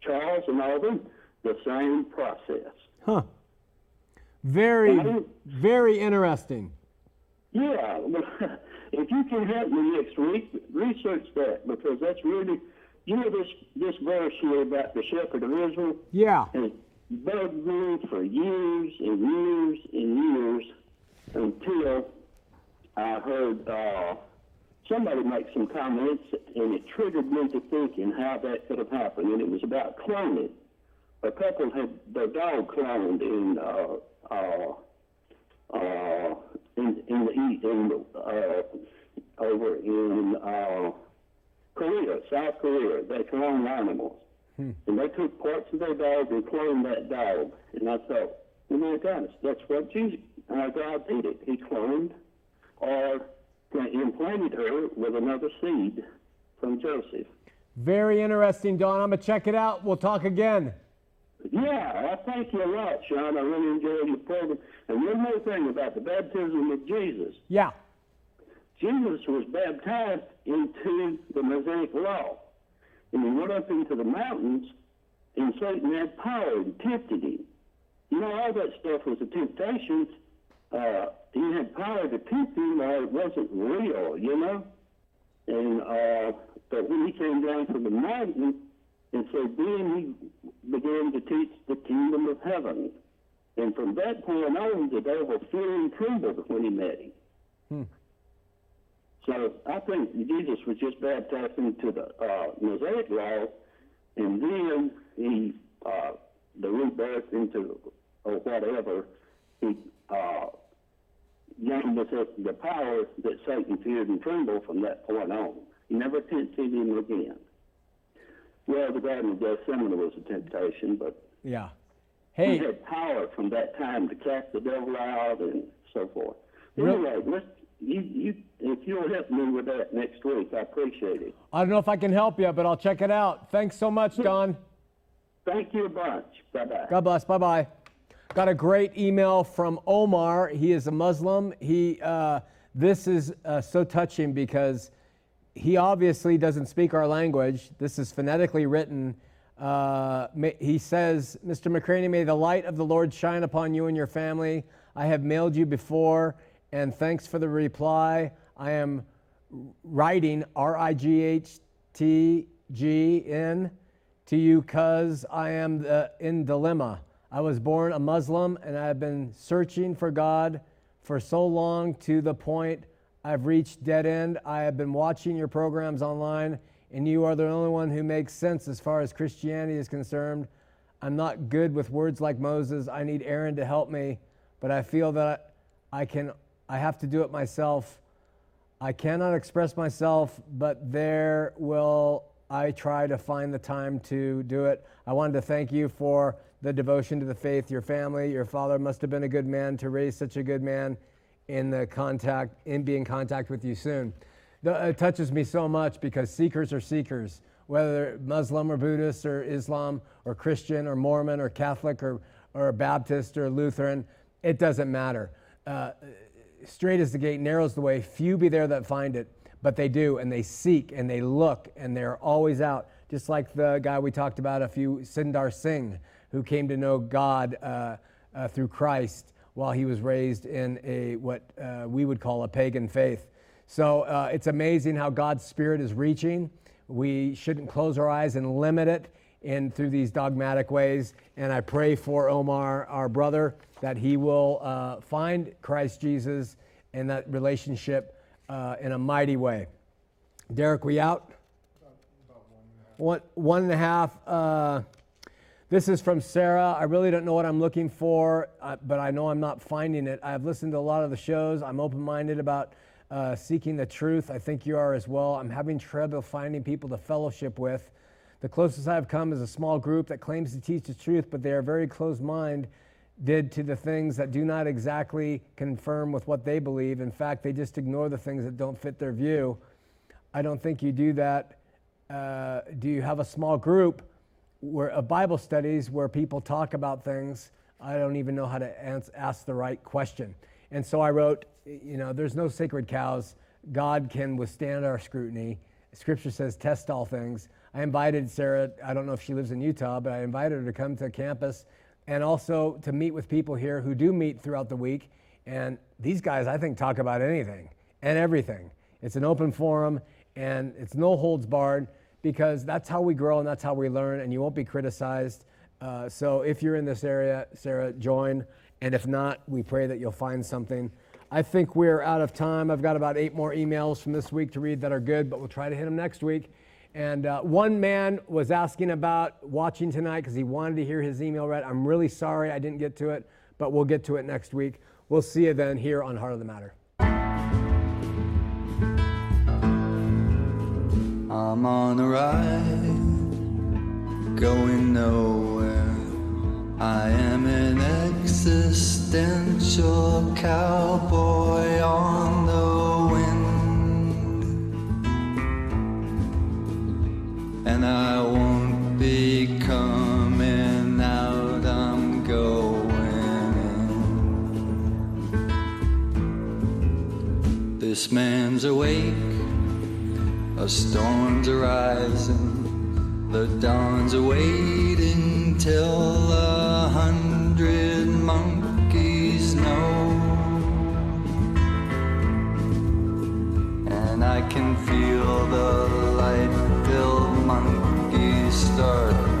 Charles and all them, the same process. Huh. Very, very interesting. Yeah, if you can help me next week, research that because that's really, you know, this this verse here about the shepherd of Israel Yeah. has bugged me for years and years and years until I heard uh, somebody make some comments and it triggered me to thinking how that could have happened. And it was about cloning. A couple had their dog cloned in uh, uh, uh, in in the east in uh, over in uh, Korea, South Korea. They clone animals, and they took parts of their dog and cloned that dog. And I thought, well, my gosh, that's what Jesus, uh, God did it. He cloned or implanted her with another seed from Joseph. Very interesting, Don. I'm going to check it out. We'll talk again. Yeah, I thank you a lot, Sean. I really enjoyed your program. And one more thing about the baptism of Jesus. Yeah. Jesus was baptized into the Mosaic law. And he went up into the mountains, and Satan had power and tempted him. You know, all that stuff was a temptation. Uh, he had power to tempt him, or it wasn't real, you know? And, uh, but when he came down from the mountain, and so then he began to teach the kingdom of heaven. And from that point on, the devil feared and trembled when he met him. So I think Jesus was just baptized into the uh, Mosaic law, and then he, uh, the rebirth into or whatever, he uh, named us the power that Satan feared and trembled from that point on. He never tempted him again. Well, the Garden of Gethsemane was a temptation, but Yeah. he Hey, had power from that time to cast the devil out and so forth. Real- Anyway, let's, you, you, if you'll help me with that next week, I appreciate it. I don't know if I can help you, but I'll check it out. Thanks so much, Don. Thank you a bunch. Bye bye. God bless. Bye bye. Got a great email from Omar. He is a Muslim. He uh, this is uh, so touching because he obviously doesn't speak our language. This is phonetically written. Uh, he says, Mr. McCraney, may the light of the Lord shine upon you and your family. I have mailed you before, and thanks for the reply. I am writing R I G H T G N to you because I am the, in dilemma. I was born a Muslim and I have been searching for God for so long to the point I've reached dead end. I have been watching your programs online and you are the only one who makes sense as far as Christianity is concerned. I'm not good with words like Moses. I need Aaron to help me, but I feel that I can I have to do it myself. I cannot express myself, but there will I try to find the time to do it. I wanted to thank you for the devotion to the faith, your family, your father must have been a good man to raise such a good man in the contact in be in contact with you soon. The- It touches me so much because seekers are seekers, whether Muslim or Buddhist or Islam or Christian or Mormon or Catholic or, or Baptist or Lutheran, it doesn't matter. Uh, straight is the gate, narrow is the way. Few be there that find it, but they do, and they seek and they look, and they're always out. Just like the guy we talked about a few, Sundar Singh, who came to know God uh, uh, through Christ while he was raised in a what uh, we would call a pagan faith. So uh, it's amazing how God's Spirit is reaching. We shouldn't close our eyes and limit it in through these dogmatic ways. And I pray for Omar, our brother, that he will uh, find Christ Jesus and that relationship uh, in a mighty way. Derek, we out? One, one and a half. This is from Sarah. I really don't know what I'm looking for, uh, but I know I'm not finding it. I've listened to a lot of the shows. I'm open minded about uh, seeking the truth. I think you are as well. I'm having trouble finding people to fellowship with. The closest I've come is a small group that claims to teach the truth, but they are very closed minded to the things that do not exactly confirm with what they believe. In fact, they just ignore the things that don't fit their view. I don't think you do that. Uh, do you have a small group where of Bible studies where people talk about things? I don't even know how to ans- ask the right question. And so I wrote, you know, there's no sacred cows. God can withstand our scrutiny. Scripture says, test all things. I invited Sarah, I don't know if she lives in Utah, but I invited her to come to campus and also to meet with people here who do meet throughout the week. And these guys, I think, talk about anything and everything. It's an open forum and it's no holds barred because that's how we grow and that's how we learn, and you won't be criticized. Uh, so if you're in this area, Sarah, join. And if not, we pray that you'll find something. I think we're out of time. I've got about eight more emails from this week to read that are good, but we'll try to hit them next week. And uh, one man was asking about watching tonight because he wanted to hear his email read. I'm really sorry I didn't get to it, but we'll get to it next week. We'll see you then here on Heart of the Matter. I'm on a ride, going nowhere. I am an existential cowboy on the wind. And I won't be coming out, I'm going in. This man's awake. A storm's arising, the dawn's awaiting till a hundred monkeys know. And I can feel the light filled monkeys start